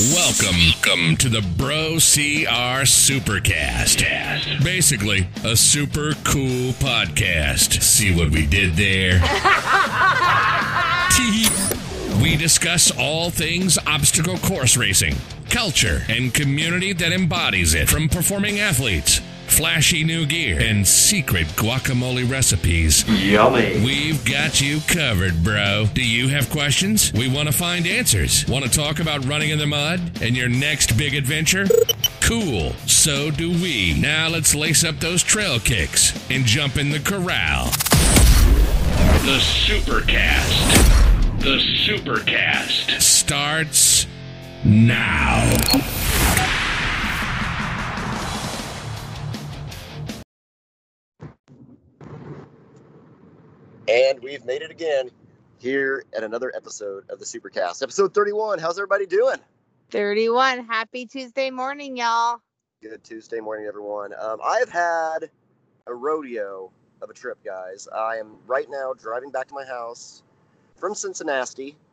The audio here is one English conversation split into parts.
Welcome, to the Bro CR Supercast. Basically, a super cool podcast. See what we did there? we discuss all things obstacle course racing, culture, and community that embodies it, from performing athletes flashy new gear, and secret guacamole recipes. Yummy. We've got you covered, bro. Do you have questions? We want to find answers. Want to talk about running in the mud and your next big adventure? Cool. So do we. Now let's lace up those trail kicks and jump in the corral. The Supercast. The Supercast starts now. And we've made it again here at another episode of the Supercast. Episode 31. How's everybody doing? 31. Happy Tuesday morning, y'all. Good Tuesday morning, everyone. Um, I've had a rodeo of a trip, guys. I am right now driving back to my house from Cincinnati.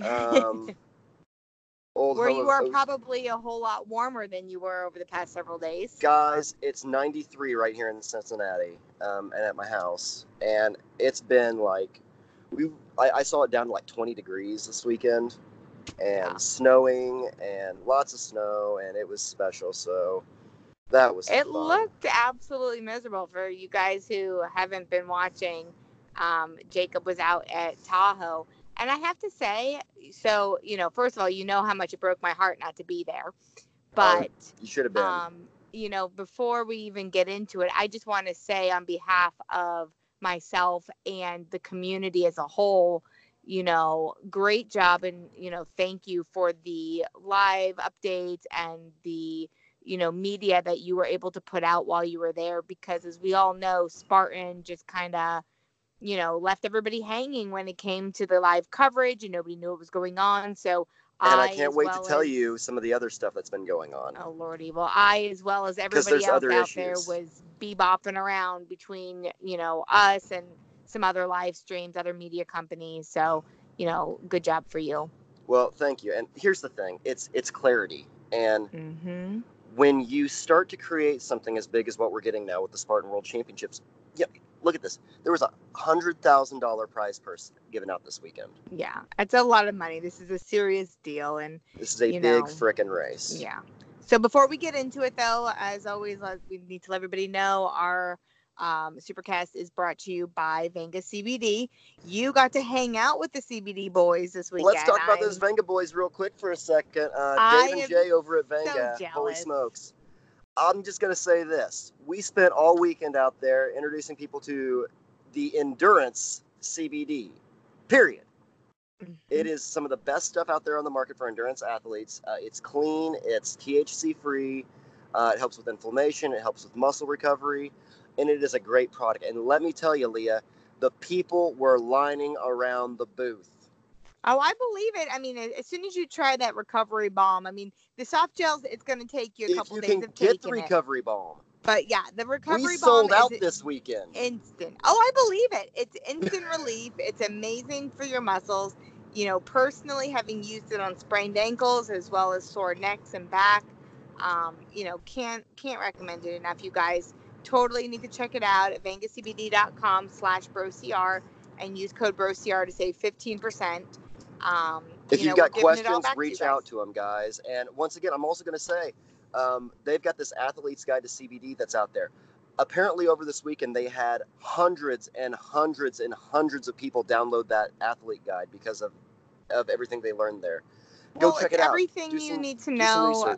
Um, old Where you are probably a whole lot warmer than you were over the past several days. Guys, it's 93 right here in Cincinnati um, and at my house. And it's been like, we I, I, saw it down to like 20 degrees this weekend and snowing and lots of snow and it was special. So that was It fun. looked absolutely miserable for you guys who haven't been watching. Um, Jacob was out at Tahoe and I have to say, so you know, first of all, you know how much it broke my heart not to be there, oh, but oh, you should have been. Um, you know, before we even get into it, I just want to say on behalf of myself and the community as a whole, you know, great job and you know, thank you for the live updates and the you know media that you were able to put out while you were there because as we all know spartan just kind of you know, left everybody hanging when it came to the live coverage and nobody knew what was going on. So and I, I can't wait well to tell as, you some of the other stuff that's been going on. Oh lordy! Well, I as well as everybody else out issues. there was bebopping around between you know us and some other live streams, other media companies. So you know, good job for you. Well, thank you. And here's the thing: it's it's clarity, and mm-hmm. when you start to create something as big as what we're getting now with the Spartan World Championships, yeah, look at this. There was a hundred thousand dollar prize purse given out this weekend. Yeah, it's a lot of money. This is a serious deal, and this is a big frickin' race. Yeah. So before we get into it, though, as always, we need to let everybody know our um, Supercast is brought to you by Venga CBD. You got to hang out with the CBD boys this weekend. Let's talk about I'm, those Venga boys real quick for a second. Uh, Dave and Jay over at Venga. So Holy smokes. I'm just going to say this. We spent all weekend out there introducing people to the endurance CBD, period. Mm-hmm. It is some of the best stuff out there on the market for endurance athletes. Uh, it's clean, it's THC free, uh, it helps with inflammation, it helps with muscle recovery, and it is a great product. And let me tell you, Leah, the people were lining around the booth. Oh, I believe it. I mean, as soon as you try that recovery balm, I mean, the soft gels, it's going to take you a couple you days can get the recovery it. balm. But yeah, the recovery we sold out this weekend. Instant. Oh, I believe it. It's instant relief. It's amazing for your muscles. You know, personally, having used it on sprained ankles as well as sore necks and back, um, you know, can't can't recommend it enough. You guys totally need to check it out at vengacbd.com slash brocr and use code brocr to save 15%. Um, if you have got questions, reach to out to them, guys. And once again, I'm also going to say um, they've got this athlete's guide to CBD that's out there. Apparently, over this weekend, they had hundreds and hundreds and hundreds of people download that athlete guide because of of everything they learned there. Go well, check it out. Everything do you some, need to know.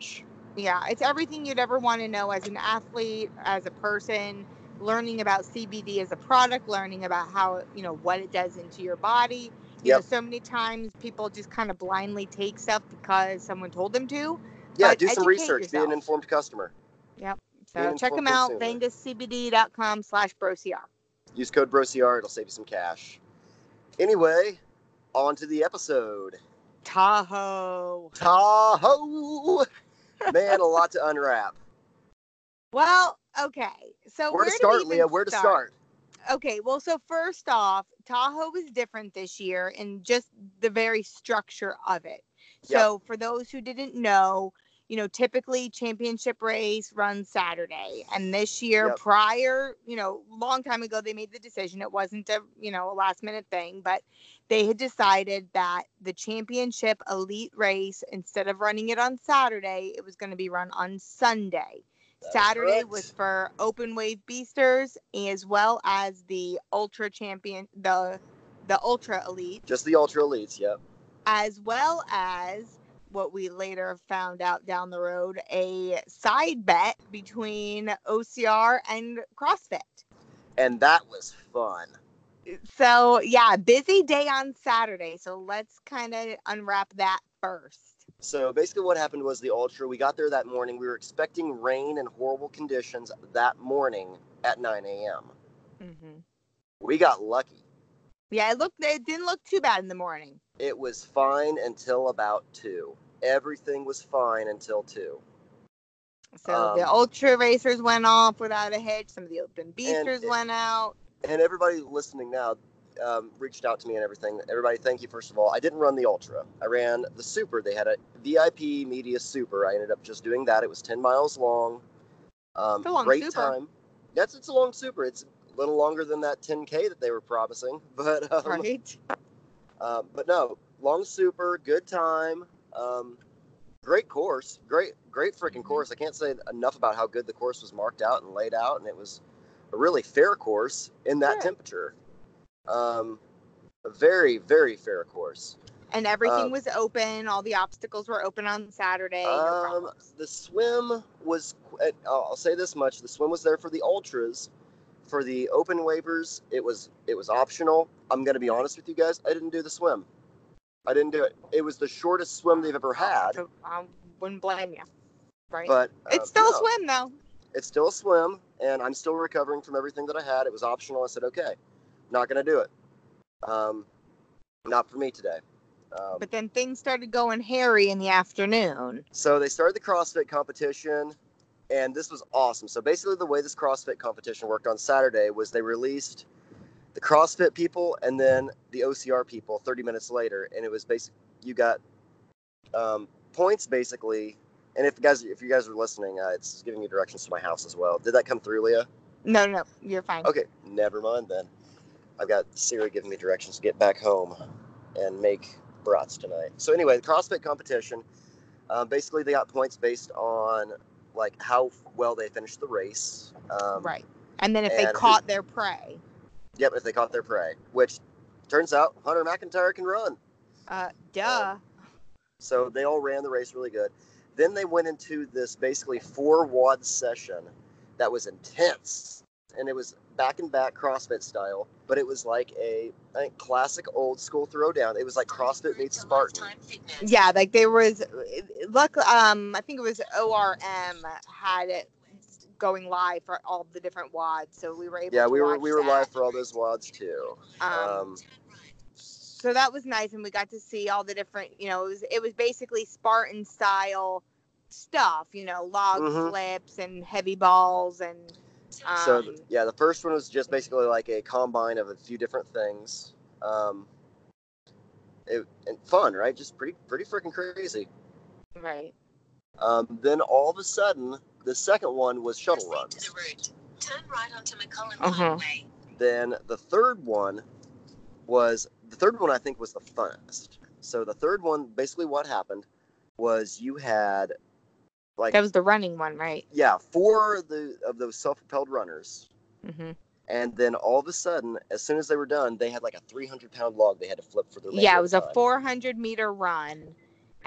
Yeah, it's everything you'd ever want to know as an athlete, as a person, learning about CBD as a product, learning about how, you know, what it does into your body you yep. know, so many times people just kind of blindly take stuff because someone told them to. Yeah, do some research. Yourself. Be an informed customer. Yep. So check them out, vengacbd.com slash brocr. Use code brocr. It'll save you some cash. Anyway, on to the episode. Tahoe. Tahoe. Man, a lot to unwrap. Well, okay. So where, where to start, Leah? Where to start? Okay, well, so first off, Tahoe was different this year in just the very structure of it. So for those who didn't know, you know, typically championship race runs Saturday. And this year, yep. prior, you know, long time ago, they made the decision. It wasn't a, you know, a last minute thing, but they had decided that the championship elite race, instead of running it on Saturday, it was going to be run on Sunday. Saturday was for open wave beasters as well as the ultra champion the the ultra elite. Just the ultra elites, yep. As well as what we later found out down the road a side bet between OCR and CrossFit. And that was fun. So, yeah, busy day on Saturday. So, let's kind of unwrap that first. So, basically, what happened was the Ultra, we got there that morning. We were expecting rain and horrible conditions that morning at 9 a.m. Mm-hmm. We got lucky. Yeah, it looked it didn't look too bad in the morning. It was fine until about 2 everything was fine until two. So um, the ultra racers went off without a hitch. Some of the open beasters went out. And everybody listening now um, reached out to me and everything. Everybody, thank you first of all. I didn't run the ultra. I ran the super. They had a VIP media super. I ended up just doing that. It was ten miles long. Um, it's a long great super. time. Yes, it's a long super. It's a little longer than that 10k that they were promising, but um, right. Uh, but no, long super, good time. Um, great course, great, great freaking mm-hmm. course. I can't say enough about how good the course was marked out and laid out, and it was a really fair course in that temperature. Um, a very, very fair course. And everything um, was open. All the obstacles were open on Saturday. Um, the swim was. I'll say this much: the swim was there for the ultras. For the open waivers, it was it was optional. I'm gonna be honest with you guys. I didn't do the swim. I didn't do it. It was the shortest swim they've ever had. I wouldn't blame you. Right. But uh, it's still no, a swim though. It's still a swim, and I'm still recovering from everything that I had. It was optional. I said, okay, not gonna do it. Um, not for me today. Um, but then things started going hairy in the afternoon. So they started the CrossFit competition, and this was awesome. So basically, the way this CrossFit competition worked on Saturday was they released the CrossFit people and then the OCR people 30 minutes later, and it was basically you got um, points basically. And if you guys if you guys are listening, uh, it's giving me directions to my house as well. Did that come through, Leah? No, no, you're fine. Okay, never mind then. I've got Siri giving me directions to get back home and make brats tonight. So anyway, the CrossFit competition. Um, basically, they got points based on like how well they finished the race. Um, right. And then if and they caught their prey. Yep, if they caught their prey, which turns out Hunter McIntyre can run. Uh, duh. Um, so they all ran the race really good. Then they went into this basically four WOD session that was intense. And it was back and back CrossFit style, but it was like a think, classic old school throwdown. It was like CrossFit meets Spartan. Yeah, like there was, look, um, I think it was ORM had it going live for all the different WODs, so we were able. Yeah, we were we were that. live for all those WODs too. Um, um, so that was nice, and we got to see all the different. You know, it was it was basically Spartan style stuff. You know, log mm-hmm. flips and heavy balls and. Um, so yeah, the first one was just basically like a combine of a few different things. Um, it, and fun, right? Just pretty pretty freaking crazy. Right. Um, then all of a sudden, the second one was shuttle runs. Turn right onto McCullen uh-huh. Then the third one was the third one I think was the funnest. So the third one, basically, what happened was you had like that was the running one, right? Yeah, four of the of those self-propelled runners. Mm-hmm. And then all of a sudden, as soon as they were done, they had like a 300 pound log they had to flip for their. Yeah, it was a 400 meter run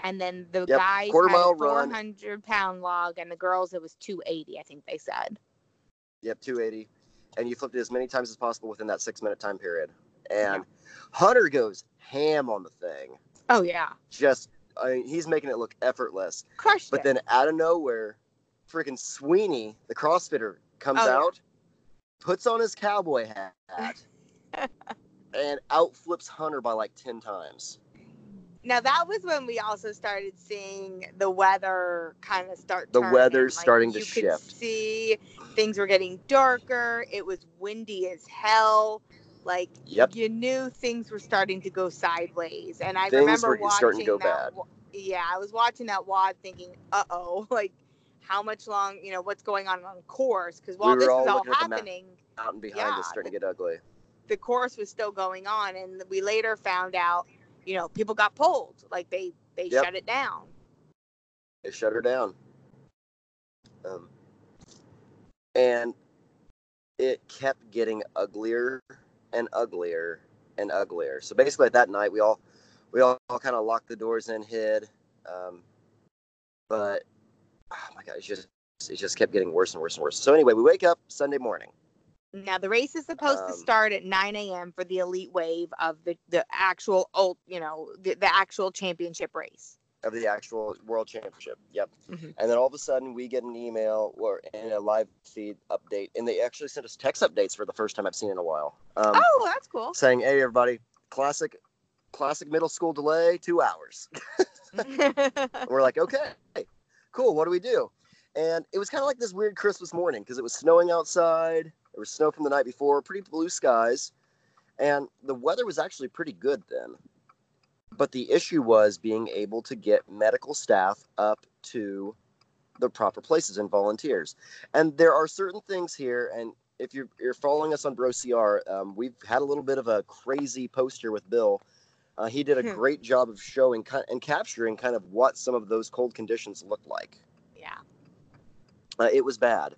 and then the yep. guys Quarter had a 400 run. pound log, and the girls it was 280. I think they said. Yep, 280, and you flipped it as many times as possible within that six minute time period. And yeah. Hunter goes ham on the thing. Oh yeah. Just I mean, he's making it look effortless. Crushed but it. then out of nowhere, freaking Sweeney, the CrossFitter, comes oh, out, yeah. puts on his cowboy hat, and outflips Hunter by like ten times. Now that was when we also started seeing the weather kind of start. The weather's like, starting to shift. You could see things were getting darker. It was windy as hell. Like yep. you knew things were starting to go sideways, and I things remember were watching starting to go that. Bad. Yeah, I was watching that WOD, thinking, uh oh, like how much long, you know, what's going on on course? Because while we this all is all happening, out and behind yeah, us starting to get ugly. The course was still going on, and we later found out, you know, people got pulled, like they they yep. shut it down. They shut her down. Um, and it kept getting uglier and uglier and uglier. So basically, at that night, we all we all, all kind of locked the doors and hid. Um, but oh my god, it just it just kept getting worse and worse and worse. So anyway, we wake up Sunday morning. Now the race is supposed um, to start at 9 a.m. for the elite wave of the the actual old, you know, the, the actual championship race of the actual world championship. Yep. Mm-hmm. And then all of a sudden we get an email or in a live feed update, and they actually sent us text updates for the first time I've seen in a while. Um, oh, that's cool. Saying, "Hey, everybody, classic, classic middle school delay, two hours." we're like, "Okay, cool. What do we do?" And it was kind of like this weird Christmas morning because it was snowing outside. There was snow from the night before, pretty blue skies, and the weather was actually pretty good then. But the issue was being able to get medical staff up to the proper places and volunteers. And there are certain things here, and if you're, you're following us on Bro CR, um, we've had a little bit of a crazy poster with Bill. Uh, he did a hmm. great job of showing and capturing kind of what some of those cold conditions looked like. Yeah. Uh, it was bad.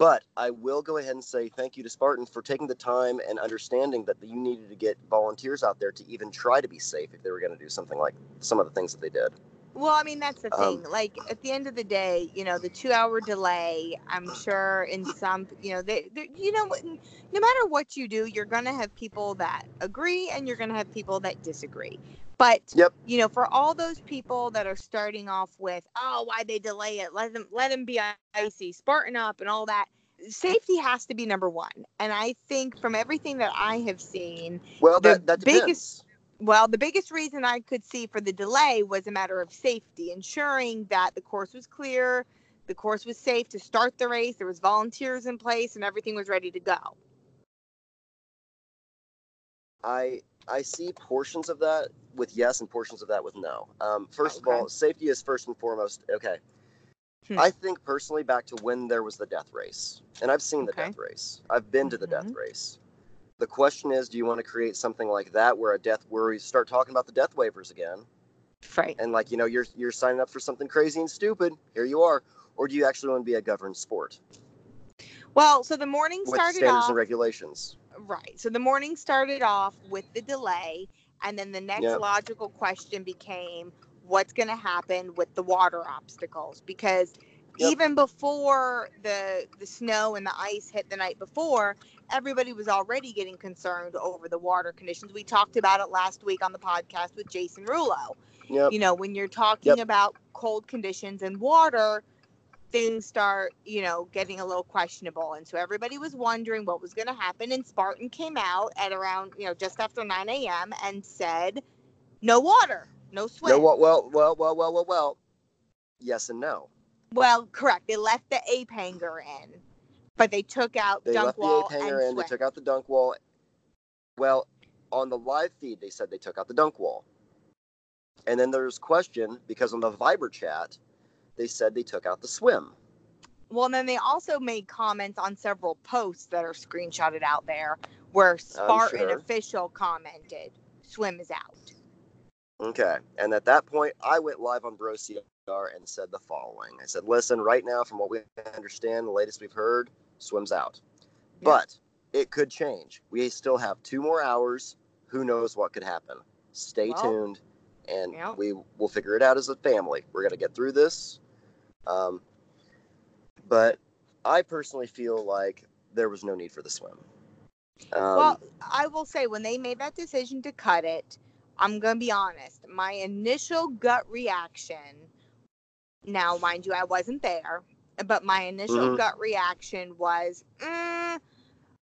But I will go ahead and say thank you to Spartan for taking the time and understanding that you needed to get volunteers out there to even try to be safe if they were going to do something like some of the things that they did. Well, I mean, that's the um, thing. Um, like at the end of the day, you know, the two-hour delay. I'm sure in some, you know, they, you know, no matter what you do, you're gonna have people that agree and you're gonna have people that disagree. But yep. you know, for all those people that are starting off with, oh, why they delay it? Let them let them be icy, Spartan up, and all that. Safety has to be number one. And I think from everything that I have seen, well, that, the that biggest well, the biggest reason I could see for the delay was a matter of safety, ensuring that the course was clear, the course was safe to start the race, there was volunteers in place, and everything was ready to go. I I see portions of that with yes and portions of that with no. Um, first okay. of all, safety is first and foremost. Okay. Hmm. I think personally back to when there was the death race, and I've seen the okay. death race. I've been to the mm-hmm. death race. The question is, do you want to create something like that where a death, where we start talking about the death waivers again? Right. And like you know, you're you're signing up for something crazy and stupid. Here you are. Or do you actually want to be a governed sport? Well, so the morning started with standards off, and regulations. Right. So the morning started off with the delay, and then the next yep. logical question became what's going to happen with the water obstacles because yep. even before the the snow and the ice hit the night before everybody was already getting concerned over the water conditions we talked about it last week on the podcast with jason rulo yep. you know when you're talking about cold conditions and water things start, you know, getting a little questionable. And so everybody was wondering what was going to happen. And Spartan came out at around, you know, just after 9 a.m. and said, no water, no swim. No, well, well, well, well, well, well, well. Yes and no. Well, correct. They left the ape hanger in, but they took out they dunk left wall the ape hanger in. Swim. They took out the dunk wall. Well, on the live feed, they said they took out the dunk wall. And then there's question because on the Viber chat, they said they took out the swim. Well, and then they also made comments on several posts that are screenshotted out there where Spartan sure. official commented, swim is out. Okay. And at that point, I went live on Bro CR and said the following I said, listen, right now, from what we understand, the latest we've heard, swim's out. Yeah. But it could change. We still have two more hours. Who knows what could happen? Stay well, tuned and yeah. we will figure it out as a family. We're going to get through this. Um, but I personally feel like there was no need for the swim. Um, well, I will say when they made that decision to cut it, I'm going to be honest. My initial gut reaction, now, mind you, I wasn't there, but my initial mm-hmm. gut reaction was, mm,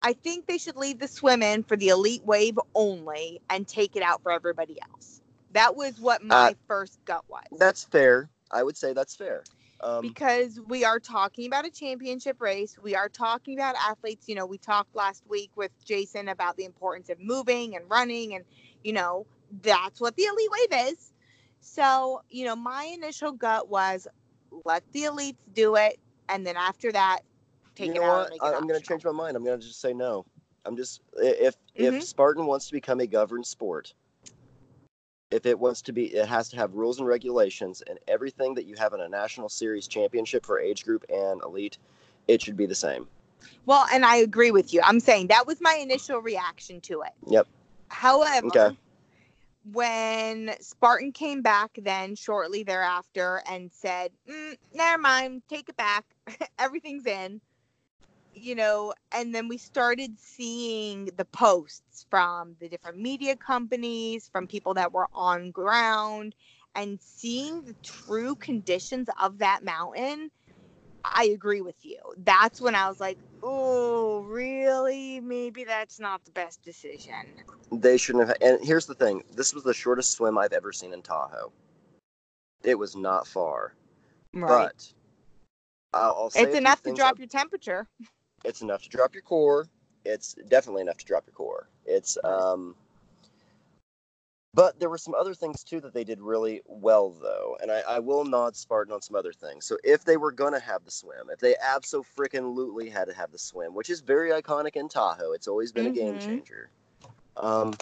I think they should leave the swim in for the elite wave only and take it out for everybody else. That was what my uh, first gut was. That's fair. I would say that's fair. Um, because we are talking about a championship race. We are talking about athletes. You know, we talked last week with Jason about the importance of moving and running, and, you know, that's what the elite wave is. So, you know, my initial gut was let the elites do it. And then after that, take you know it out. What? I'm going to change my mind. I'm going to just say no. I'm just, if, mm-hmm. if Spartan wants to become a governed sport, if it wants to be, it has to have rules and regulations, and everything that you have in a national series championship for age group and elite, it should be the same. Well, and I agree with you. I'm saying that was my initial reaction to it. Yep. However, okay. When Spartan came back then shortly thereafter and said, mm, never mind, take it back, everything's in, you know, and then we started seeing the posts from the different media companies, from people that were on ground, and seeing the true conditions of that mountain. I agree with you. That's when I was like, oh, really? That's not the best decision. They shouldn't have. And here's the thing this was the shortest swim I've ever seen in Tahoe. It was not far. Right. But I'll, I'll it's enough to drop your temperature. It's enough to drop your core. It's definitely enough to drop your core. It's um but there were some other things too that they did really well though, and I, I will nod Spartan on some other things. So if they were gonna have the swim, if they absolutely had to have the swim, which is very iconic in Tahoe, it's always been mm-hmm. a game mm-hmm. changer. Um,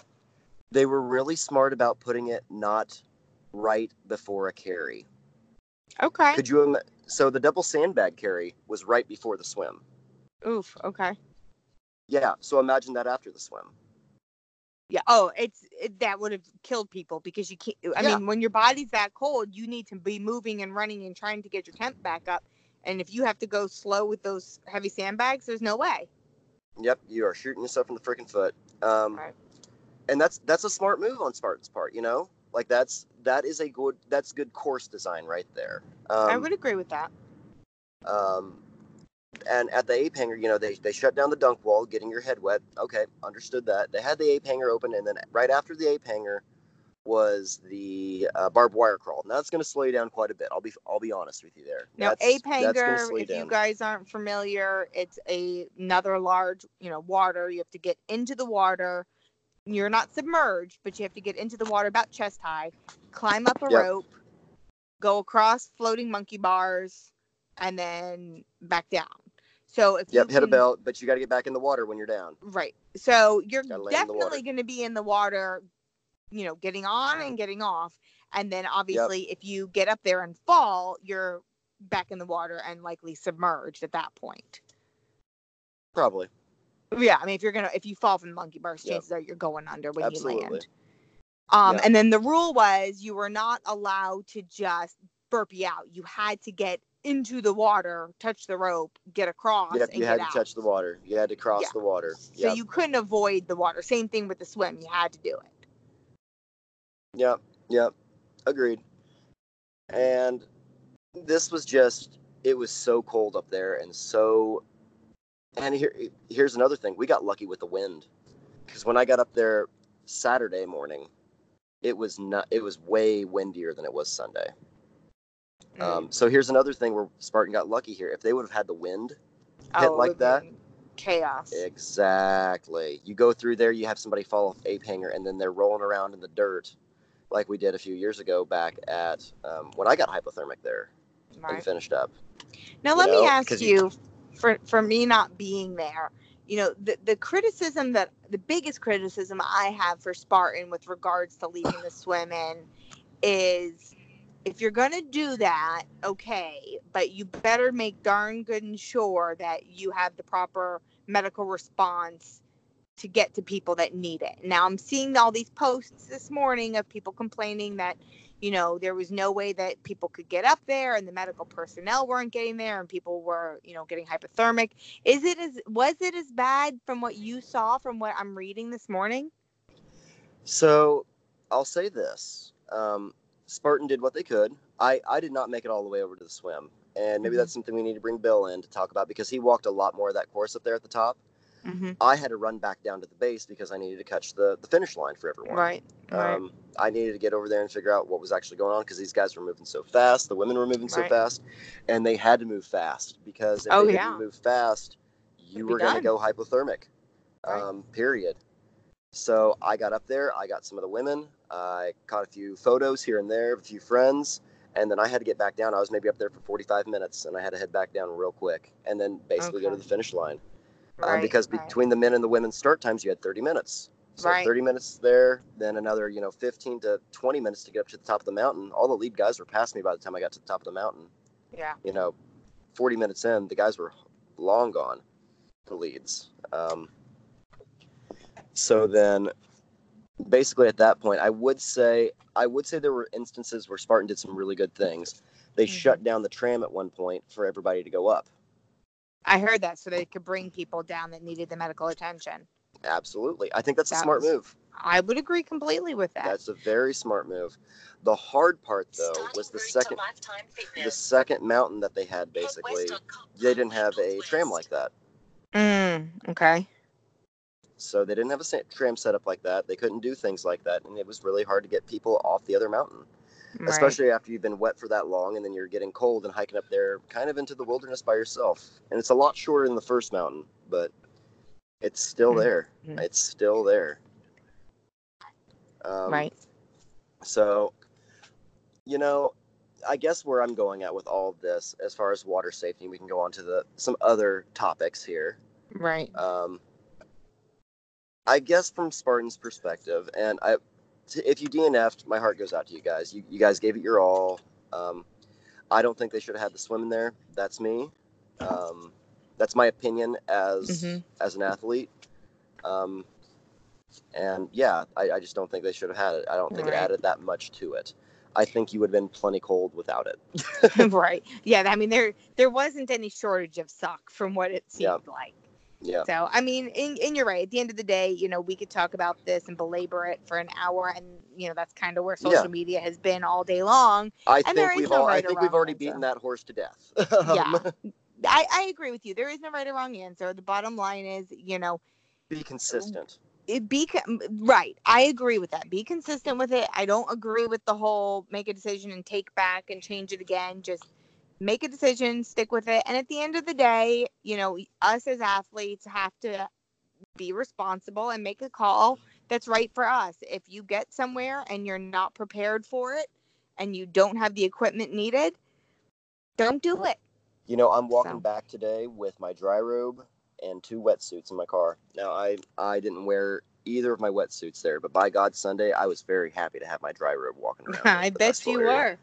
they were really smart about putting it not right before a carry. Okay. Could you? So the double sandbag carry was right before the swim. Oof. Okay. Yeah. So imagine that after the swim. Yeah. Oh, it's it, that would have killed people because you can't. I yeah. mean, when your body's that cold, you need to be moving and running and trying to get your temp back up. And if you have to go slow with those heavy sandbags, there's no way. Yep, you are shooting yourself in the freaking foot. Um, right. And that's that's a smart move on Spartan's part. You know, like that's that is a good that's good course design right there. Um, I would agree with that. Um, and at the ape hanger, you know, they, they shut down the dunk wall, getting your head wet. Okay, understood that. They had the ape hanger open, and then right after the ape hanger was the uh, barbed wire crawl. Now that's going to slow you down quite a bit. I'll be I'll be honest with you there. Now that's, ape hanger, if down. you guys aren't familiar, it's a another large you know water. You have to get into the water. You're not submerged, but you have to get into the water about chest high, climb up a yep. rope, go across floating monkey bars, and then back down. So if yep, you hit a belt, but you got to get back in the water when you're down. Right. So you're definitely going to be in the water, you know, getting on and getting off, and then obviously yep. if you get up there and fall, you're back in the water and likely submerged at that point. Probably. Yeah, I mean, if you're gonna if you fall from the monkey bars, chances yep. are you're going under when Absolutely. you land. Um, yep. and then the rule was you were not allowed to just burpee out. You had to get into the water, touch the rope, get across. Yep, you had to out. touch the water. You had to cross yeah. the water. Yep. So you couldn't avoid the water. Same thing with the swim. You had to do it. Yep. Yep. Agreed. And this was just it was so cold up there and so and here here's another thing. We got lucky with the wind. Cuz when I got up there Saturday morning, it was not it was way windier than it was Sunday. Mm. Um, so here's another thing where Spartan got lucky here. If they would have had the wind hit oh, like that, chaos. Exactly. You go through there, you have somebody fall off ape hanger, and then they're rolling around in the dirt, like we did a few years ago back at um, when I got hypothermic there right. and finished up. Now let know? me ask you, you, for for me not being there. You know, the, the criticism that the biggest criticism I have for Spartan with regards to leaving the swim in is if you're going to do that, okay, but you better make darn good and sure that you have the proper medical response to get to people that need it. Now, I'm seeing all these posts this morning of people complaining that, you know, there was no way that people could get up there and the medical personnel weren't getting there and people were, you know, getting hypothermic. Is it as was it as bad from what you saw from what I'm reading this morning? So, I'll say this. Um, Spartan did what they could. I, I did not make it all the way over to the swim. And maybe mm-hmm. that's something we need to bring Bill in to talk about because he walked a lot more of that course up there at the top. Mm-hmm. I had to run back down to the base because I needed to catch the, the finish line for everyone. Right. right. Um, I needed to get over there and figure out what was actually going on because these guys were moving so fast. The women were moving so fast. And they had to move fast because if oh, they yeah. didn't move fast, you were going to go hypothermic. Right. Um, period. So I got up there. I got some of the women. I caught a few photos here and there of a few friends, and then I had to get back down. I was maybe up there for 45 minutes, and I had to head back down real quick, and then basically okay. go to the finish line. Um, right, um, because right. between the men and the women's start times, you had 30 minutes. So right. 30 minutes there, then another, you know, 15 to 20 minutes to get up to the top of the mountain. All the lead guys were past me by the time I got to the top of the mountain. Yeah. You know, 40 minutes in, the guys were long gone, the leads. Um, so then basically at that point, I would say I would say there were instances where Spartan did some really good things. They mm-hmm. shut down the tram at one point for everybody to go up. I heard that so they could bring people down that needed the medical attention. Absolutely. I think that's that a smart was, move. I would agree completely with that. That's a very smart move. The hard part though Starting was the second the second mountain that they had basically. They didn't have a tram like that. Mm, okay. So they didn't have a tram set up like that. They couldn't do things like that, and it was really hard to get people off the other mountain, right. especially after you've been wet for that long, and then you're getting cold and hiking up there, kind of into the wilderness by yourself. And it's a lot shorter than the first mountain, but it's still mm-hmm. there. Mm-hmm. It's still there. Um, right. So, you know, I guess where I'm going at with all of this, as far as water safety, we can go on to the some other topics here. Right. Um, I guess from Spartan's perspective, and I, if you DNF'd, my heart goes out to you guys. You, you guys gave it your all. Um, I don't think they should have had the swim in there. That's me. Um, that's my opinion as mm-hmm. as an athlete. Um, and yeah, I, I, just don't think they should have had it. I don't think right. it added that much to it. I think you would have been plenty cold without it. right. Yeah. I mean, there there wasn't any shortage of suck from what it seemed like. Yeah. So I mean, and, and, you're right. At the end of the day, you know, we could talk about this and belabor it for an hour, and you know, that's kind of where social yeah. media has been all day long. I think we've all, right I think we've already answer. beaten that horse to death. yeah. I, I agree with you. There is no right or wrong answer. The bottom line is, you know, be consistent. It be right. I agree with that. Be consistent with it. I don't agree with the whole make a decision and take back and change it again. Just make a decision, stick with it. And at the end of the day, you know, us as athletes have to be responsible and make a call that's right for us. If you get somewhere and you're not prepared for it and you don't have the equipment needed, don't do it. You know, I'm walking so. back today with my dry robe and two wetsuits in my car. Now, I I didn't wear either of my wetsuits there, but by God, Sunday I was very happy to have my dry robe walking around. I bet you were.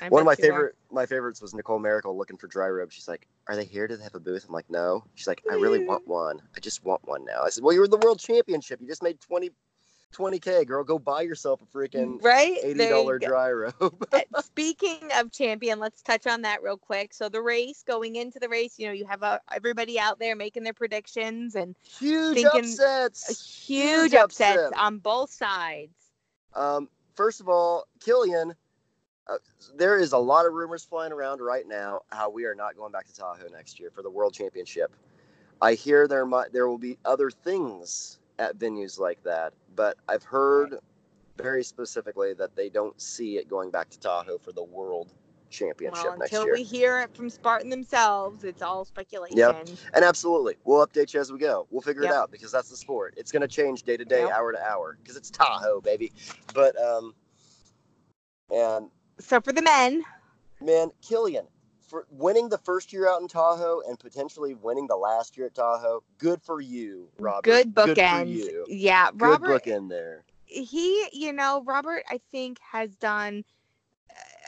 I One of my favorite are. my favorites was Nicole Miracle looking for dry robe. She's like, "Are they here? Do they have a booth?" I'm like, "No." She's like, "I really want one. I just want one now." I said, "Well, you're in the world championship. You just made 20 20k girl go buy yourself a freaking right $80 dry robe uh, speaking of champion let's touch on that real quick so the race going into the race you know you have uh, everybody out there making their predictions and huge thinking, upsets huge, huge upsets upset. on both sides um first of all killian uh, there is a lot of rumors flying around right now how we are not going back to Tahoe next year for the World Championship. I hear there might there will be other things at venues like that, but I've heard very specifically that they don't see it going back to Tahoe for the World Championship well, next year. Until we hear it from Spartan themselves, it's all speculation. Yep. And absolutely, we'll update you as we go. We'll figure yep. it out because that's the sport. It's going to change day to day, hour to hour because it's Tahoe, baby. But um, and so for the men, man, Killian, for winning the first year out in Tahoe and potentially winning the last year at Tahoe, good for you, Robert. Good bookends. Good yeah, Robert. Good bookend there. He, you know, Robert, I think has done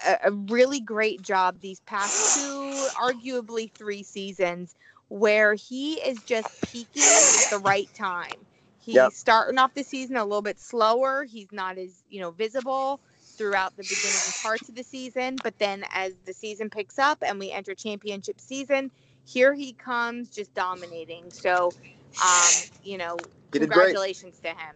a, a really great job these past two, arguably three seasons, where he is just peaking at the right time. He's yep. starting off the season a little bit slower. He's not as, you know, visible throughout the beginning parts of the season. But then as the season picks up and we enter championship season, here he comes just dominating. So, um, you know, he congratulations to him.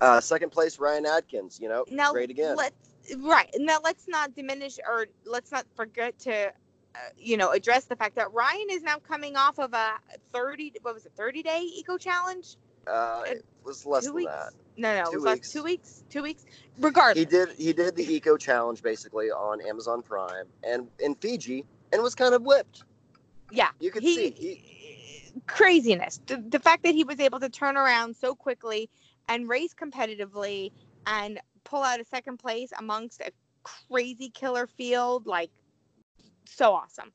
Uh, second place, Ryan Atkins. You know, now, great again. Let's, right now, let's not diminish or let's not forget to, uh, you know, address the fact that Ryan is now coming off of a thirty. What was it? Thirty day eco challenge. Uh, it was less than weeks. that. No, no, two it was weeks. two weeks. Two weeks. Regardless, he did he did the eco challenge basically on Amazon Prime and in Fiji and was kind of whipped. Yeah, you could he, see he, craziness. The, the fact that he was able to turn around so quickly and race competitively and pull out a second place amongst a crazy killer field. Like, so awesome.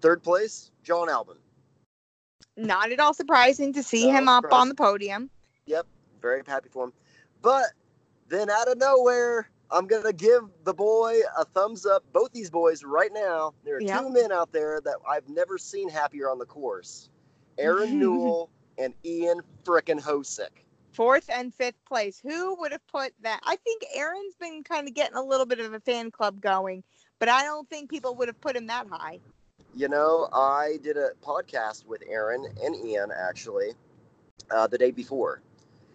Third place, Jon Albon. Not at all surprising to see him up on the podium. Yep, very happy for him. But then out of nowhere, I'm gonna give the boy a thumbs up. Both these boys right now. There are yep. two men out there that I've never seen happier on the course: Aaron Newell and Ian frickin' Hosick. Fourth and fifth place. Who would have put that? I think Aaron's been kind of getting a little bit of a fan club going, but I don't think people would have put him that high. You know, I did a podcast with Aaron and Ian actually uh, the day before,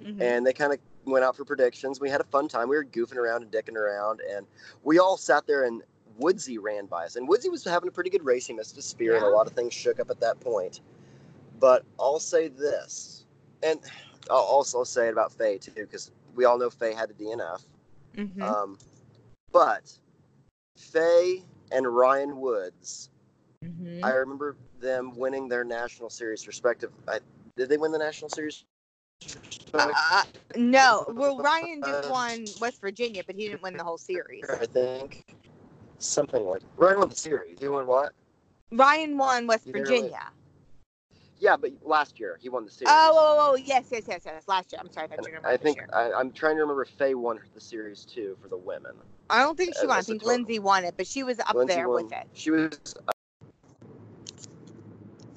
mm-hmm. and they kind of went out for predictions. We had a fun time. We were goofing around and dicking around, and we all sat there and Woodsy ran by us. And Woodsy was having a pretty good race. He missed his spear, yeah. and a lot of things shook up at that point. But I'll say this, and I'll also say it about Faye too, because we all know Faye had a DNF. Mm-hmm. Um, but Faye and Ryan Woods Mm-hmm. I remember them winning their national series respective. I, did they win the national series? Uh, no. Well, Ryan just won West Virginia, but he didn't win the whole series. I think something like Ryan won the series. He won what? Ryan won West Virginia. Yeah, but last year he won the series. Oh, oh, oh, yes, yes, yes, yes. Last year. I'm sorry, I, I think I, am trying to remember if Faye won the series too for the women. I don't think she won. I think Lindsay won it, but she was up Lindsay there won, with it. She was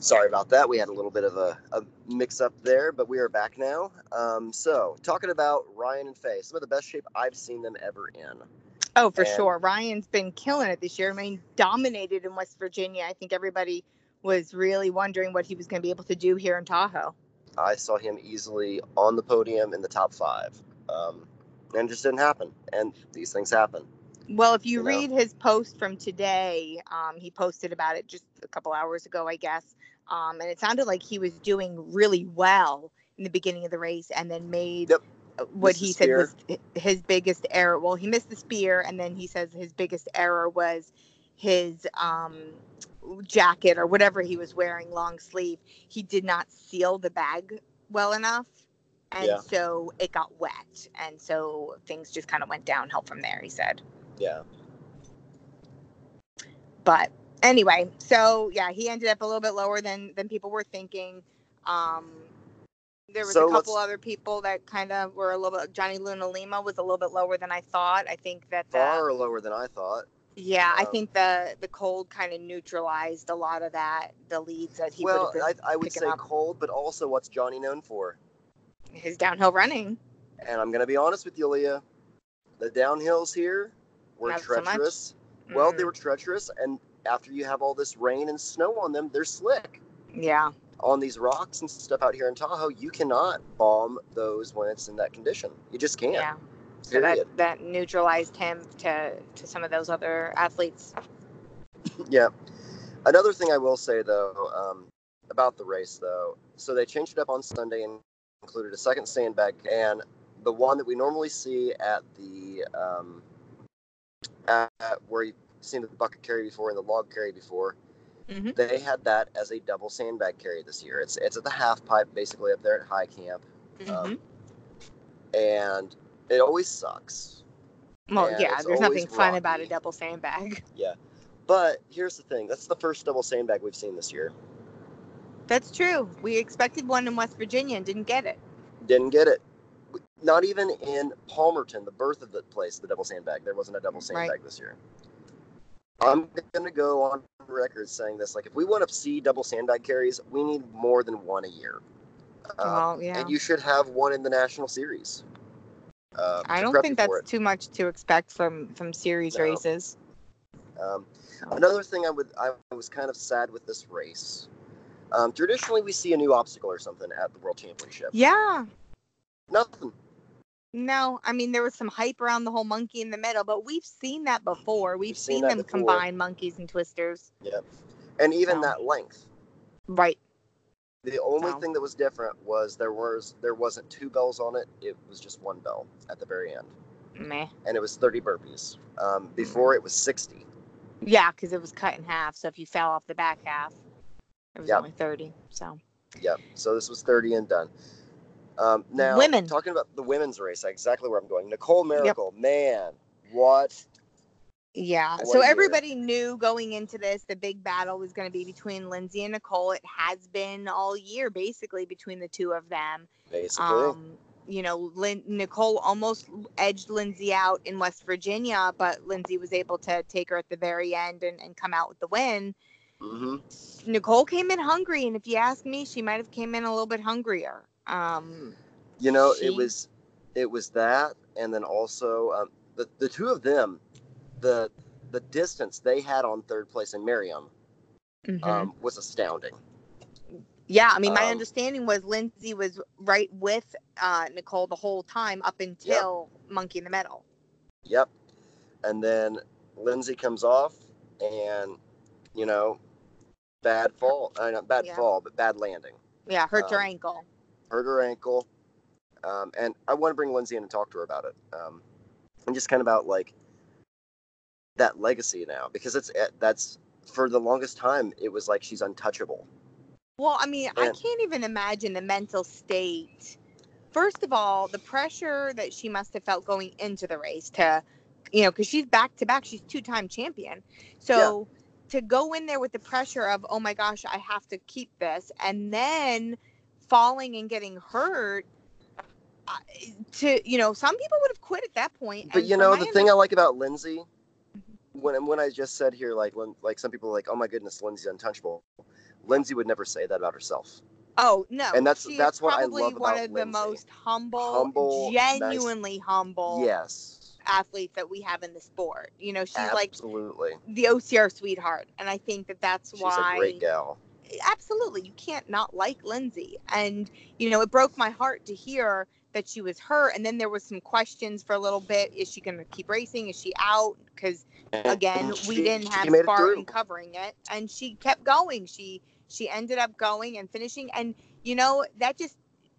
sorry about that. We had a little bit of a, a mix up there, but we are back now. Um, so, talking about Ryan and Faye, some of the best shape I've seen them ever in. Oh, for and, sure. Ryan's been killing it this year. I mean, dominated in West Virginia. I think everybody was really wondering what he was going to be able to do here in Tahoe. I saw him easily on the podium in the top five. Um, and it just didn't happen. And these things happen. Well, if you, you read know? his post from today, um, he posted about it just a couple hours ago, I guess. Um, and it sounded like he was doing really well in the beginning of the race and then made yep. Uh, what missed he said was his biggest error. Well, he missed the spear, and then he says his biggest error was his um, jacket or whatever he was wearing, long sleeve. He did not seal the bag well enough. And yeah. so it got wet. And so things just kind of went downhill from there, he said. Yeah. But anyway, so yeah, he ended up a little bit lower than than people were thinking. Um, there was so a couple other people that kind of were a little bit. Johnny Luna Lima was a little bit lower than I thought. I think that the, far lower than I thought. Yeah, um, I think the the cold kind of neutralized a lot of that. The leads that he well, I, I would say up. cold, but also what's Johnny known for? His downhill running. And I'm gonna be honest with you, Leah. The downhills here were Not treacherous. So well, mm. they were treacherous, and after you have all this rain and snow on them, they're slick. Yeah. On these rocks and stuff out here in Tahoe, you cannot bomb those when it's in that condition. You just can't. Yeah. So that, that neutralized him to, to some of those other athletes. yeah. Another thing I will say though um, about the race though, so they changed it up on Sunday and included a second sandbag and the one that we normally see at the um, at where you seen the bucket carry before and the log carry before. Mm-hmm. They had that as a double sandbag carry this year. It's it's at the half pipe, basically up there at high camp, mm-hmm. um, and it always sucks. Well, and yeah, there's nothing fun about a double sandbag. Yeah, but here's the thing: that's the first double sandbag we've seen this year. That's true. We expected one in West Virginia and didn't get it. Didn't get it. Not even in Palmerton, the birth of the place, the double sandbag. There wasn't a double sandbag right. this year. I'm going to go on record saying this. Like, if we want to see double sandbag carries, we need more than one a year. Uh, well, yeah. And you should have one in the national series. Uh, I don't think that's too much to expect from from series no. races. Um, another thing I would I was kind of sad with this race. Um, traditionally, we see a new obstacle or something at the World Championship. Yeah. Nothing. No, I mean there was some hype around the whole monkey in the middle, but we've seen that before. We've, we've seen, seen them before. combine monkeys and twisters. Yep. And even so. that length. Right. The only so. thing that was different was there was there wasn't two bells on it. It was just one bell at the very end. Meh. And it was 30 burpees. Um, before it was 60. Yeah, because it was cut in half. So if you fell off the back half, it was yep. only 30. So. Yep. So this was 30 and done. Um, now, women talking about the women's race, exactly where I'm going. Nicole Miracle, yep. man, what? Yeah. What so everybody knew going into this, the big battle was going to be between Lindsay and Nicole. It has been all year, basically, between the two of them. Basically. Um, you know, Lin- Nicole almost edged Lindsay out in West Virginia, but Lindsay was able to take her at the very end and, and come out with the win. Mm-hmm. Nicole came in hungry, and if you ask me, she might have came in a little bit hungrier. Um, you know, she... it was it was that, and then also um, the the two of them, the the distance they had on third place in Miriam mm-hmm. um, was astounding. Yeah, I mean, my um, understanding was Lindsay was right with uh, Nicole the whole time up until yep. Monkey in the Middle. Yep. And then Lindsay comes off, and you know, bad fall. Uh, not bad yeah. fall, but bad landing. Yeah, hurt um, her ankle. Hurt her ankle. Um, and I want to bring Lindsay in and talk to her about it. Um, and just kind of about like that legacy now, because it's eh, that's for the longest time it was like she's untouchable. Well, I mean, and, I can't even imagine the mental state. First of all, the pressure that she must have felt going into the race to, you know, because she's back to back, she's two time champion. So. Yeah to go in there with the pressure of oh my gosh i have to keep this and then falling and getting hurt to you know some people would have quit at that point but you know the thing i like about lindsay mm-hmm. when when i just said here like when like some people are like oh my goodness lindsay's untouchable lindsay would never say that about herself Oh no! And that's that's what I love about one of Lindsay. the most humble, humble genuinely nice. humble. Yes athletes that we have in the sport. You know, she's absolutely. like the OCR sweetheart, and I think that that's she's why. She's a great gal. Absolutely, you can't not like Lindsay, and you know it broke my heart to hear that she was hurt, and then there was some questions for a little bit. Is she going to keep racing? Is she out? Because again, she, we didn't have Spartan covering it, and she kept going. She she ended up going and finishing, and you know that just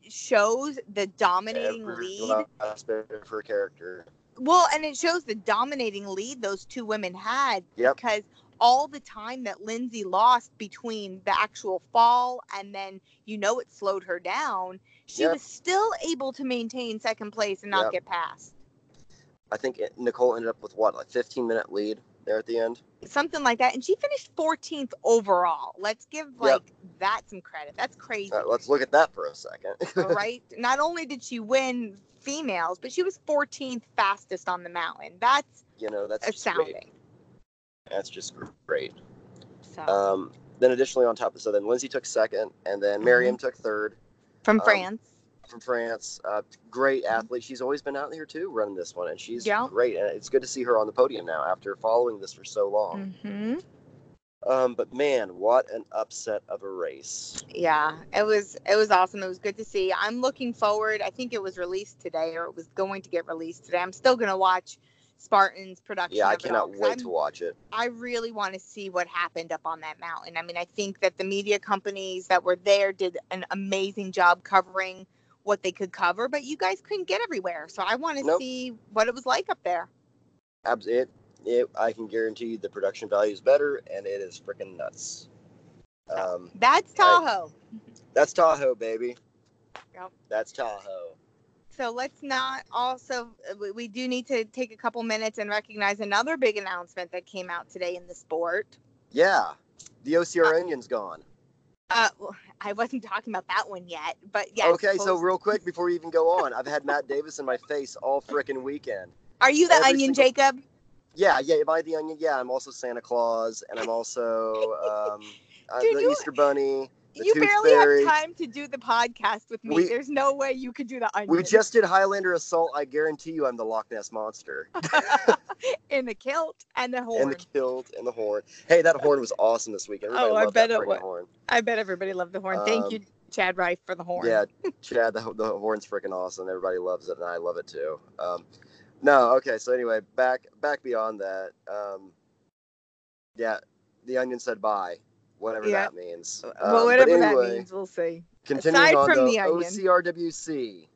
shows the dominating Every lead aspect of her character well, and it shows the dominating lead those two women had yep. because all the time that Lindsay lost between the actual fall and then you know it slowed her down, she yep. was still able to maintain second place and not yep. get past. I think it, Nicole ended up with what, like 15 minute lead there at the end? Something like that. And she finished 14th overall. Let's give like that some credit. That's crazy. Right, let's look at that for a second. right? Not only did she win females, but she was 14th fastest on the mountain. That's you know that's astounding. That's just great. So. Um, then additionally on top of so then Lindsay took second, and then Miriam mm-hmm. took third. From um, France. From France, uh, great mm-hmm. athlete. She's always been out here too, running this one, and she's yeah. great. And it's good to see her on the podium now after following this for so long. Mm-hmm. Um, but man, what an upset of a race! Yeah, it was it was awesome. It was good to see. I'm looking forward. I think it was released today, or it was going to get released today. I'm still gonna watch Spartan's production. Yeah, I cannot wait I'm, to watch it. I really want to see what happened up on that mountain. I mean, I think that the media companies that were there did an amazing job covering what they could cover, but you guys couldn't get everywhere. So I want to nope. see what it was like up there. Absolutely it, I can guarantee you the production value is better, and it is freaking nuts. Um, that's Tahoe. I, that's Tahoe, baby. Yep. That's Tahoe. So let's not also, we do need to take a couple minutes and recognize another big announcement that came out today in the sport. Yeah. The OCR uh, Onion's gone. Uh, well, I wasn't talking about that one yet, but yeah. Okay, so real quick before we even go on, I've had Matt Davis in my face all freaking weekend. Are you the Every Onion, single... Jacob? Yeah, yeah. Am I the onion? Yeah, I'm also Santa Claus, and I'm also um, Dude, the you, Easter Bunny. You barely fairy. have time to do the podcast with me. We, There's no way you could do the onion. We just did Highlander Assault. I guarantee you, I'm the Loch Ness monster. in the kilt and the horn. In the kilt and the horn. Hey, that horn was awesome this weekend. Everybody oh, I bet it was. Horn. I bet everybody loved the horn. Um, Thank you, um, Chad Rife, for the horn. Yeah, Chad, the, the horn's freaking awesome. Everybody loves it, and I love it too. Um, no, okay. So anyway, back back beyond that, um, yeah, the onion said bye, whatever yeah. that means. Um, well, whatever anyway, that means, we'll see. Continuing Aside on from the, the OCRWC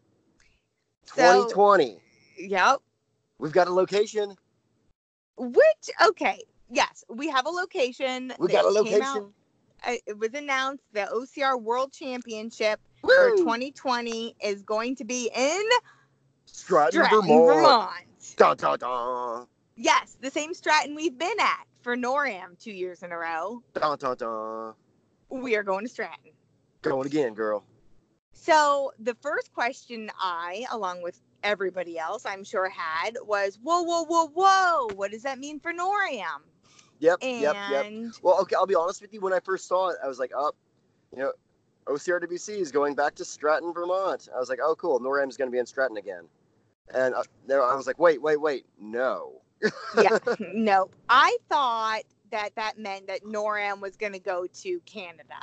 2020. So, yep. We've got a location. Which okay, yes, we have a location. We got a location. Out, uh, it was announced the OCR World Championship for 2020 is going to be in Stratton, Stratton Vermont. Vermont. Da, da, da. Yes, the same Stratton we've been at for NORAM two years in a row. Da, da, da. We are going to Stratton. Going again, girl. So the first question I, along with everybody else, I'm sure had was, whoa, whoa, whoa, whoa, what does that mean for NORAM? Yep, And yep, yep. Well, okay, I'll be honest with you. When I first saw it, I was like, oh, you know, OCRWC is going back to Stratton, Vermont. I was like, oh, cool. NORAM's going to be in Stratton again. And uh, there, I was like, wait, wait, wait. No. Yeah, no, I thought that that meant that NORAM was going to go to Canada.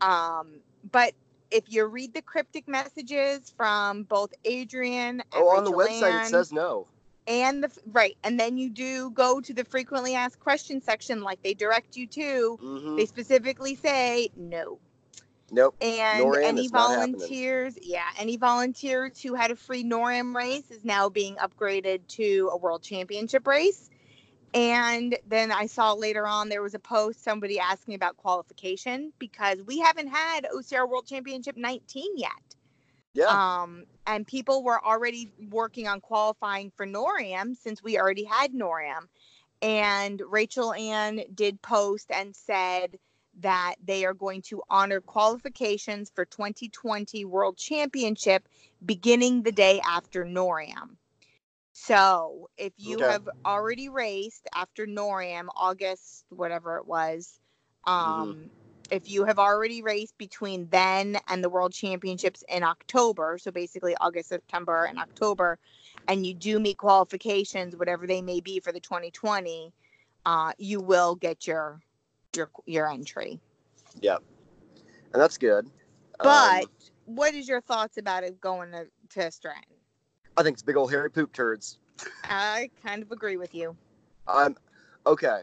Um, but if you read the cryptic messages from both Adrian and Oh, on the website, it says no. and the right, and then you do go to the frequently asked questions section, like they direct you to. hmm They specifically say no. Nope. And NORAM any is not happening. volunteers, yeah, any volunteers who had a free NORAM race is now being upgraded to a world championship race. And then I saw later on there was a post somebody asking about qualification because we haven't had OCR World Championship 19 yet. Yeah. Um, and people were already working on qualifying for NORAM since we already had NORAM. And Rachel Ann did post and said that they are going to honor qualifications for 2020 World Championship beginning the day after NORAM. So if you Okay. have already raced after NORAM, August, whatever it was, um, if you have already raced between then and the World Championships in October, so basically August, September, and October, and you do meet qualifications, whatever they may be for the 2020, uh, you will get your your your entry. Yep, and that's good. But Um, what is your thoughts about it going to, to Stratton? I think it's big old hairy poop turds. I kind of agree with you. I'm okay.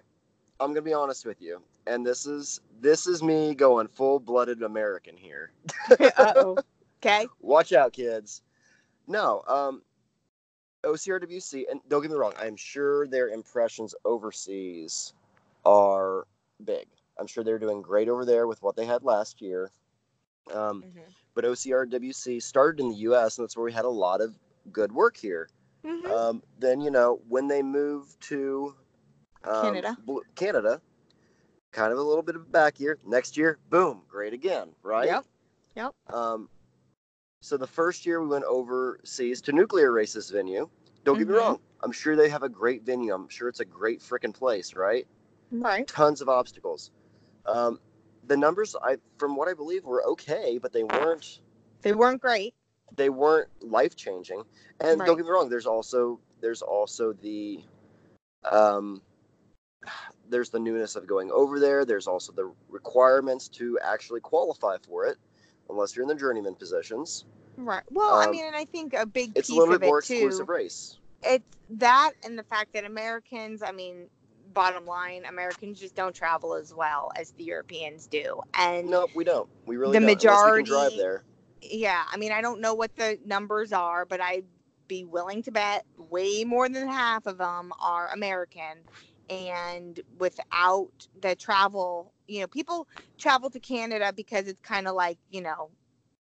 I'm gonna be honest with you, and this is this is me going full blooded American here. Uh-oh. Okay. Watch out, kids. No, um, OCRWC, and don't get me wrong, I'm sure their impressions overseas are big. I'm sure they're doing great over there with what they had last year. Um, Mhm. but OCRWC started in the U.S., and that's where we had a lot of good work here. Mhm. Um, then you know when they moved to um, Canada. Canada, kind of a little bit of a back year. Next year, boom, great again, right? Yep. Yep. Um, so the first year we went overseas to Nuclear Races venue. Don't get me Mhm. wrong, I'm sure they have a great venue. I'm sure it's a great freaking place, right? Right. Tons of obstacles. Um, the numbers, I from what I believe, were okay, but they weren't They weren't great. they weren't life changing. And Right. don't get me wrong, there's also there's also the um there's the newness of going over there. There's also the requirements to actually qualify for it, unless you're in the journeyman positions. Right. Well, I Um, mean, and I think a big It's piece a little bit more it too. exclusive race. It's that and the fact that Americans, I mean, bottom line, Americans just don't travel as well as the Europeans do. And No, we don't. We really The don't. unless we can majority- drive there. yeah, I mean, I don't know what the numbers are, but I'd be willing to bet way more than half of them are American. And without the travel, you know, people travel to Canada because it's kind of like, you know,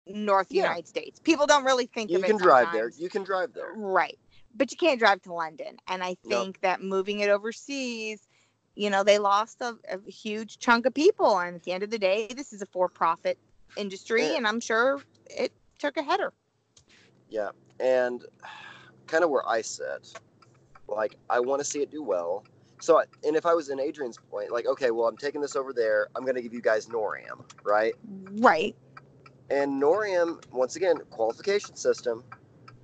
North Yeah. United States. People don't really think You of it. can drive there. You can drive there. Right. But you can't drive to London. And I Nope. think that moving it overseas, you know, they lost a, a huge chunk of people. And at the end of the day, this is a for profit industry. Yeah. And I'm sure it took a header. Yeah, and kind of where I sit, like I want to see it do well. So, I- and if I was in Adrian's point, like, okay, well, I'm taking this over there. I'm going to give you guys NORAM, right? Right. And NORAM, once again, qualification system,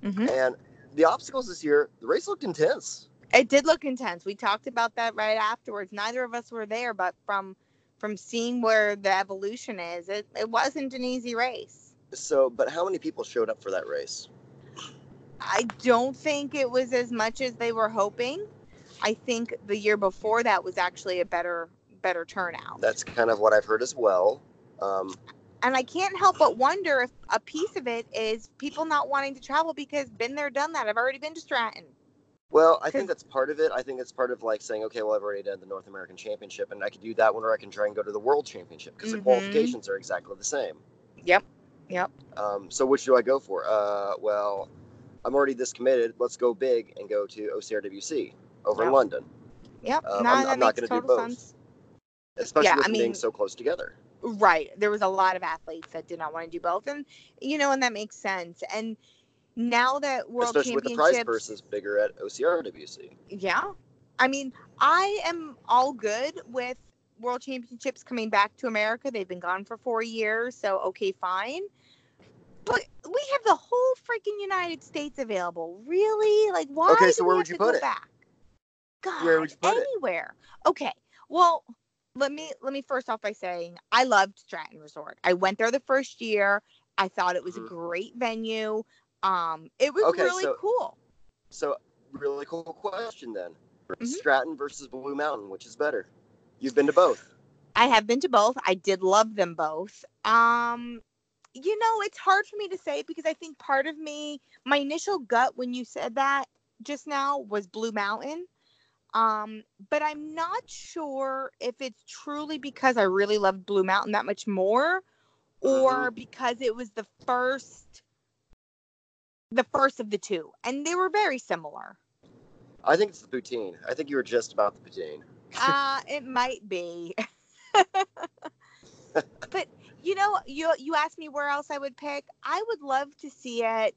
hmm and the obstacles this year, the race looked intense. It did look intense. We talked about that right afterwards. Neither of us were there, but from from seeing where the evolution is, it, it wasn't an easy race. So, but how many people showed up for that race? I don't think it was as much as they were hoping. I think the year before that was actually a better better turnout. That's kind of what I've heard as well. Um, and I can't help but wonder if a piece of it is people not wanting to travel because been there, done that. I've already been to Stratton. well, I think that's part of it. I think it's part of like saying, okay, well, I've already done the North American Championship, and I could do that one, or I can try and go to the World Championship because Mhm. the qualifications are exactly the same. Yep. Yep. Um, so which do I go for? Uh, well, I'm already this committed. Let's go big and go to OCRWC over yep. in London. Yep. Um, no, I'm, I'm not going to do both. Sense. Especially yeah, with I mean, being so close together. Right. There was a lot of athletes that did not want to do both, and you know, and that makes sense. And now that World Especially with the prize versus bigger at OCRWC. Yeah. I mean, I am all good with World Championships coming back to America. They've been gone for four years, so okay, fine. But we have the whole freaking United States available. Really? Like, why? Okay, so where would you put it? Back? God, where would you put anywhere. It? Okay. Well, let me let me first off by saying I loved Stratton Resort. I went there the first year. I thought it was mm-hmm. a great venue. Um, it was okay, really so, cool. So, really cool question then. Mm-hmm. Stratton versus Blue Mountain, which is better? You've been to both. I have been to both. I did love them both. Um, you know, it's hard for me to say because I think part of me, my initial gut when you said that just now was Blue Mountain. Um, but I'm not sure if it's truly because I really loved Blue Mountain that much more or mm-hmm. because it was the first the first of the two and they were very similar. I think it's the poutine. I think you were just about the poutine. uh it might be. but you know, you you asked me where else I would pick. I would love to see it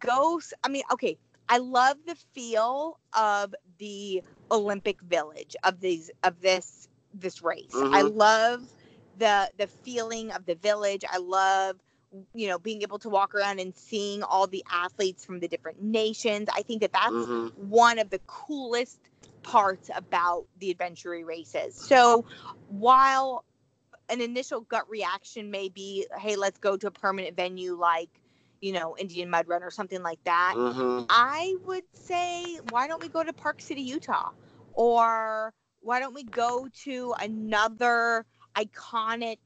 go I mean, okay, I love the feel of the Olympic Village of these of this this race. Mm-hmm. I love the the feeling of the village. I love you know being able to walk around and seeing all the athletes from the different nations. I think that that's mm-hmm. one of the coolest parts about the adventure races. So while an initial gut reaction may be, hey, let's go to a permanent venue like you know, Indian Mud Run or something like that, mm-hmm. I would say, why don't we go to Park City, Utah? Or why don't we go to another iconic,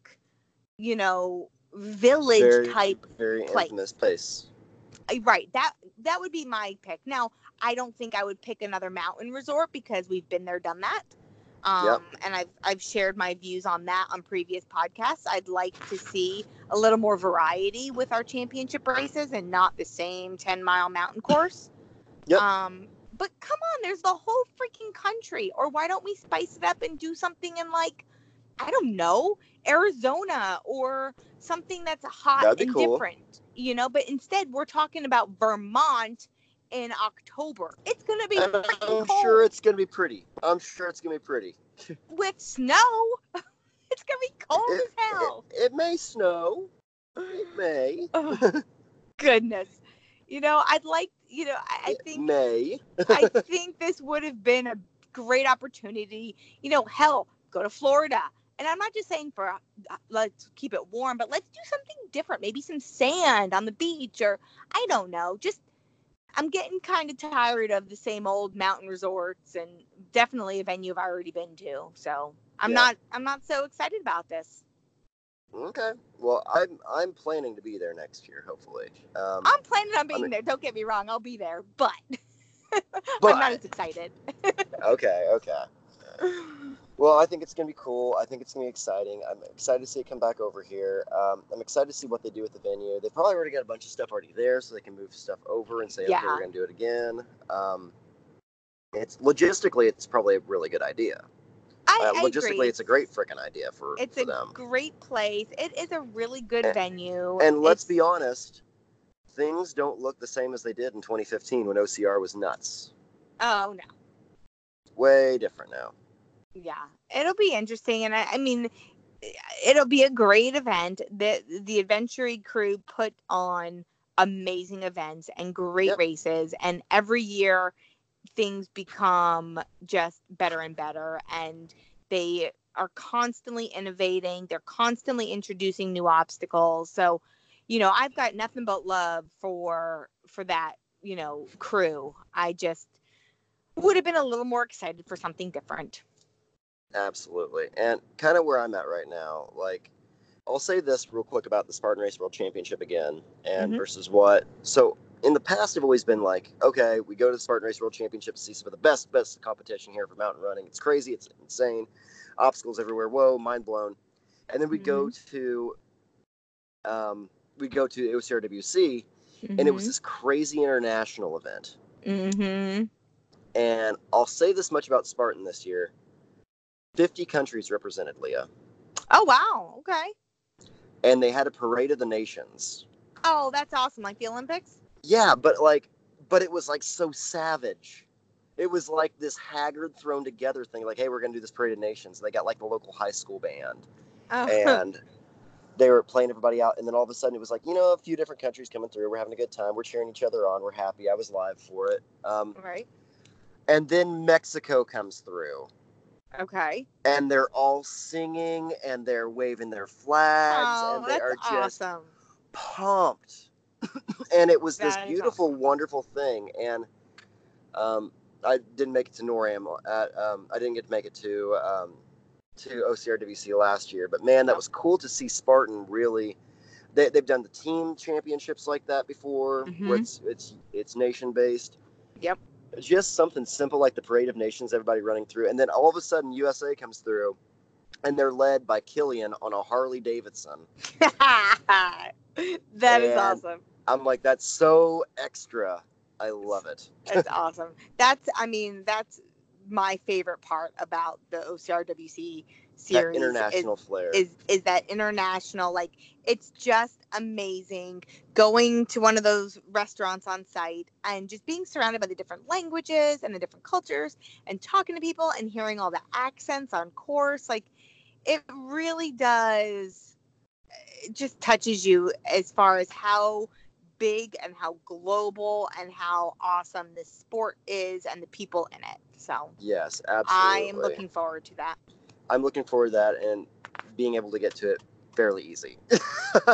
you know, village very, type very place. infamous place. Uh, right. That that would be my pick. Now, I don't think I would pick another mountain resort because we've been there, done that. Um, yep. And I've I've shared my views on that on previous podcasts. I'd like to see a little more variety with our championship races and not the same ten mile mountain course. Yep. Um, but come on, there's the whole freaking country. Or why don't we spice it up and do something in like, I don't know, Arizona or something that's hot and cool. different, you know? But instead, we're talking about Vermont in October. It's gonna be. I'm cold. sure it's gonna be pretty. I'm sure it's gonna be pretty. With snow, it's gonna be cold it, as hell. It, it, may snow. It may. Oh, goodness. You know, I'd like. You know, I, I think. May. I think this would have been a great opportunity. You know, hell, go to Florida. And I'm not just saying for uh, let's keep it warm, but let's do something different. Maybe some sand on the beach, or I don't know, just I'm getting kind of tired of the same old mountain resorts and definitely a venue I've already been to. So I'm yeah. not I'm not so excited about this. Okay. Well, I'm I'm planning to be there next year, hopefully. Um, I'm planning on being I mean, there. Don't get me wrong, I'll be there, but, but I'm not as excited. okay. Okay. Well, I think it's going to be cool. I think it's going to be exciting. I'm excited to see it come back over here. Um, I'm excited to see what they do with the venue. They probably already got a bunch of stuff already there, so they can move stuff over and say, yeah. okay, we're going to do it again. Um, it's logistically, it's probably a really good idea. I, uh, logistically, agree. it's a great freaking idea for, it's for a them. great place. It is a really good and, venue. And let's it's... be honest, things don't look the same as they did in 2015 when OCR was nuts. Oh no. Way different now yeah it'll be interesting and I, I, mean it'll be a great event the the adventure crew put on amazing events and great yep. races and every year things become just better and better and they are constantly innovating they're constantly introducing new obstacles so you know i've got nothing but love for for that you know crew i just would have been a little more excited for something different Absolutely. And kind of where I'm at right now, like I'll say this real quick about the Spartan Race World Championship again and mm-hmm. versus what. So in the past, I've always been like, okay, we go to the Spartan Race World Championship to see some of the best, best competition here for mountain running. It's crazy. It's insane. Obstacles everywhere. Whoa, mind blown. And then we mm-hmm. go to um, we go to OCRWC, mm-hmm. and it was mm-hmm. this crazy international event. Mm-hmm. And I'll say this much about Spartan this year: fifty countries represented, Leah. Oh wow! Okay. And they had a parade of the nations. Oh, that's awesome! Like the Olympics. Yeah, but like, but it was like so savage. It was like this haggard thrown together thing. Like, hey, we're gonna do this parade of nations. And They got like the local high school band, oh. and they were playing everybody out, and then all of a sudden it was like, you know, a few different countries coming through. We're having a good time. We're cheering each other on. We're happy. I was live for it. Um, right. And then Mexico comes through. Okay. And they're all singing and they're waving their flags oh, and they are just awesome. pumped. And it was that this beautiful, awesome. wonderful thing. And um, I didn't make it to NORAM. At, um, I didn't get to make it to um, to OCRWC last year. But man, that was cool to see Spartan really. They, they've done the team championships like that before, mm-hmm. where it's it's it's nation based. Yep. Just something simple like the Parade of Nations, everybody running through, and then all of a sudden USA comes through, and they're led by Killian on a Harley Davidson. that and is awesome. I'm like, that's so extra. I love it. That's awesome. That's, I mean, that's my favorite part about the OCRWC series. That international is, flair is is that international. Like it's just amazing going to one of those restaurants on site and just being surrounded by the different languages and the different cultures and talking to people and hearing all the accents on course. Like it really does. It just touches you as far as how big and how global and how awesome this sport is and the people in it. So yes, absolutely. I am looking forward to that. I'm looking forward to that and being able to get to it fairly easy.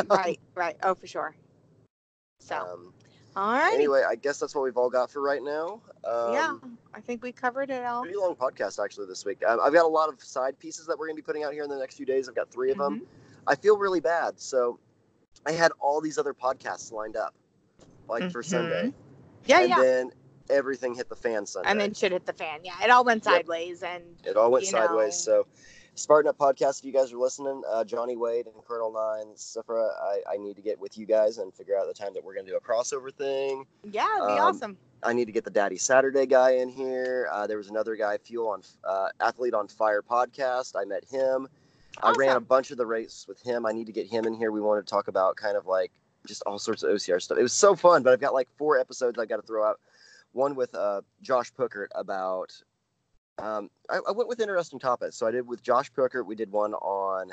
right, right. Oh, for sure. So, um, all right. Anyway, I guess that's what we've all got for right now. Um, yeah, I think we covered it all. Pretty long podcast actually this week. Um, I've got a lot of side pieces that we're going to be putting out here in the next few days. I've got 3 of them. Mm-hmm. I feel really bad. So I had all these other podcasts lined up, like mm-hmm. for Sunday. Yeah, and yeah. then everything hit the fan Sunday. And then shit hit the fan. Yeah, it all went sideways, yep. and it all went sideways. Know. So, Spartan Up podcast, if you guys are listening, uh, Johnny Waite and Colonel Nine, Sifra, I, I need to get with you guys and figure out the time that we're going to do a crossover thing. Yeah, it'd be um, awesome. I need to get the Daddy Saturday guy in here. Uh, there was another guy, Fuel on uh, Athlete on Fire podcast. I met him. Awesome. I ran a bunch of the race with him. I need to get him in here. We want to talk about kind of like just all sorts of OCR stuff. It was so fun, but I've got like four episodes I've got to throw out one with uh, Josh Puckert about. Um, I, I, went with interesting topics. So I did with Josh Puckert. We did one on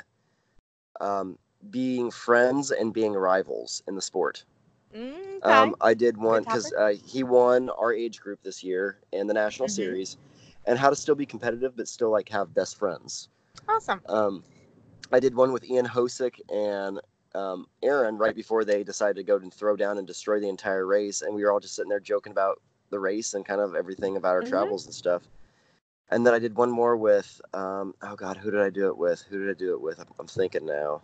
um, being friends and being rivals in the sport. Mm, okay. Um, I did one because uh, he won our age group this year in the national mm-hmm. series, and how to still be competitive but still like have best friends. Awesome. Um, I did one with Ian Hosick and um, Aaron right before they decided to go and throw down and destroy the entire race, and we were all just sitting there joking about the race and kind of everything about our mm-hmm. travels and stuff. And then I did one more with, um, oh God, who did I do it with? Who did I do it with? I'm, I'm thinking now.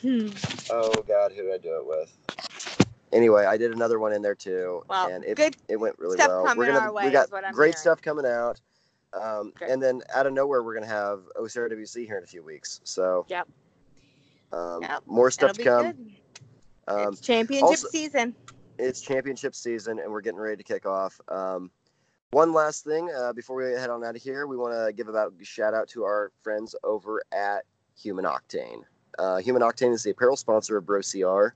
Hmm. Oh God, who did I do it with? Anyway, I did another one in there too, well, and it good it went really well. We're gonna our way we got great hearing. stuff coming out. Um, and then out of nowhere, we're gonna have OCRWC here in a few weeks. So yep, um, yep. more stuff It'll to come. Um, it's championship also, season it's championship season and we're getting ready to kick off. Um, one last thing uh, before we head on out of here, we want to give about shout out to our friends over at Human Octane. Uh, Human Octane is the apparel sponsor of Bro CR.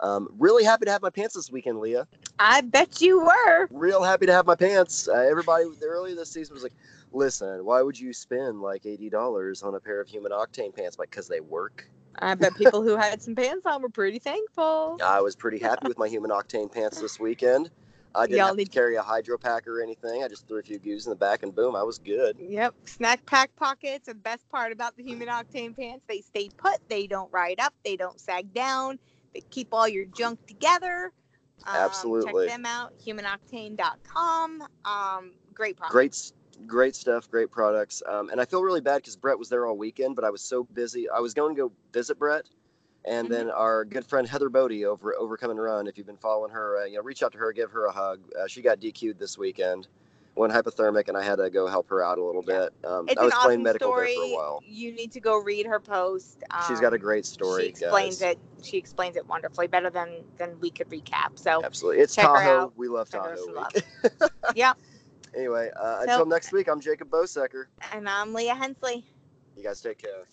Um, really happy to have my pants this weekend, Leah. I bet you were. Real happy to have my pants. Uh, everybody earlier this season was like, "Listen, why would you spend like eighty dollars on a pair of Human Octane pants? Like, because they work." I bet people who had some pants on were pretty thankful. I was pretty happy with my human octane pants this weekend. I didn't Y'all have to carry a hydro pack or anything. I just threw a few goos in the back and boom, I was good. Yep. Snack pack pockets are the best part about the human octane pants. They stay put, they don't ride up, they don't sag down, keep all your junk together. Um, Absolutely. Check them out, humanoctane.com. Um, great product. Great great stuff, great products. Um, and I feel really bad because Brett was there all weekend, but I was so busy. I was going to go visit Brett, and mm-hmm. then our good friend Heather Bodie over Overcome and Run. If you've been following her, uh, you know, reach out to her, give her a hug. Uh, she got DQ'd this weekend, went hypothermic, and I had to go help her out a little bit. Um, it's I was an playing awesome medical story. there for a while. You need to go read her post. Um, She's got a great story. She explains guys. it. She explains it wonderfully, better than than we could recap. So Absolutely, it's check her Tahoe. out. We love Tahoe week. yeah. Anyway, uh, So- until next week, I'm Jacob Bosecker. And I'm Leah Hensley. You guys take care.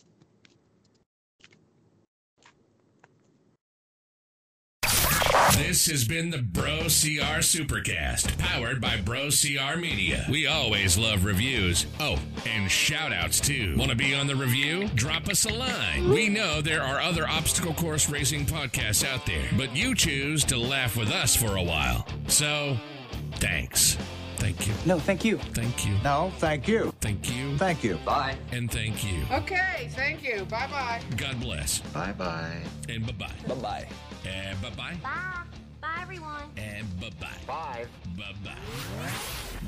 This has been the Bro CR Supercast, powered by Bro CR Media. We always love reviews. Oh, and shout outs too. Want to be on the review? Drop us a line. We know there are other obstacle course racing podcasts out there, but you choose to laugh with us for a while. So, thanks. Thank you. No, thank you. Thank you. No, thank you. Thank you. Thank you. Bye. And thank you. Okay, thank you. Bye bye. God bless. Bye bye. And bye bye. Bye bye. Uh, and bye bye. Bye. Bye, everyone. Uh, and bye bye. Bye. Bye bye.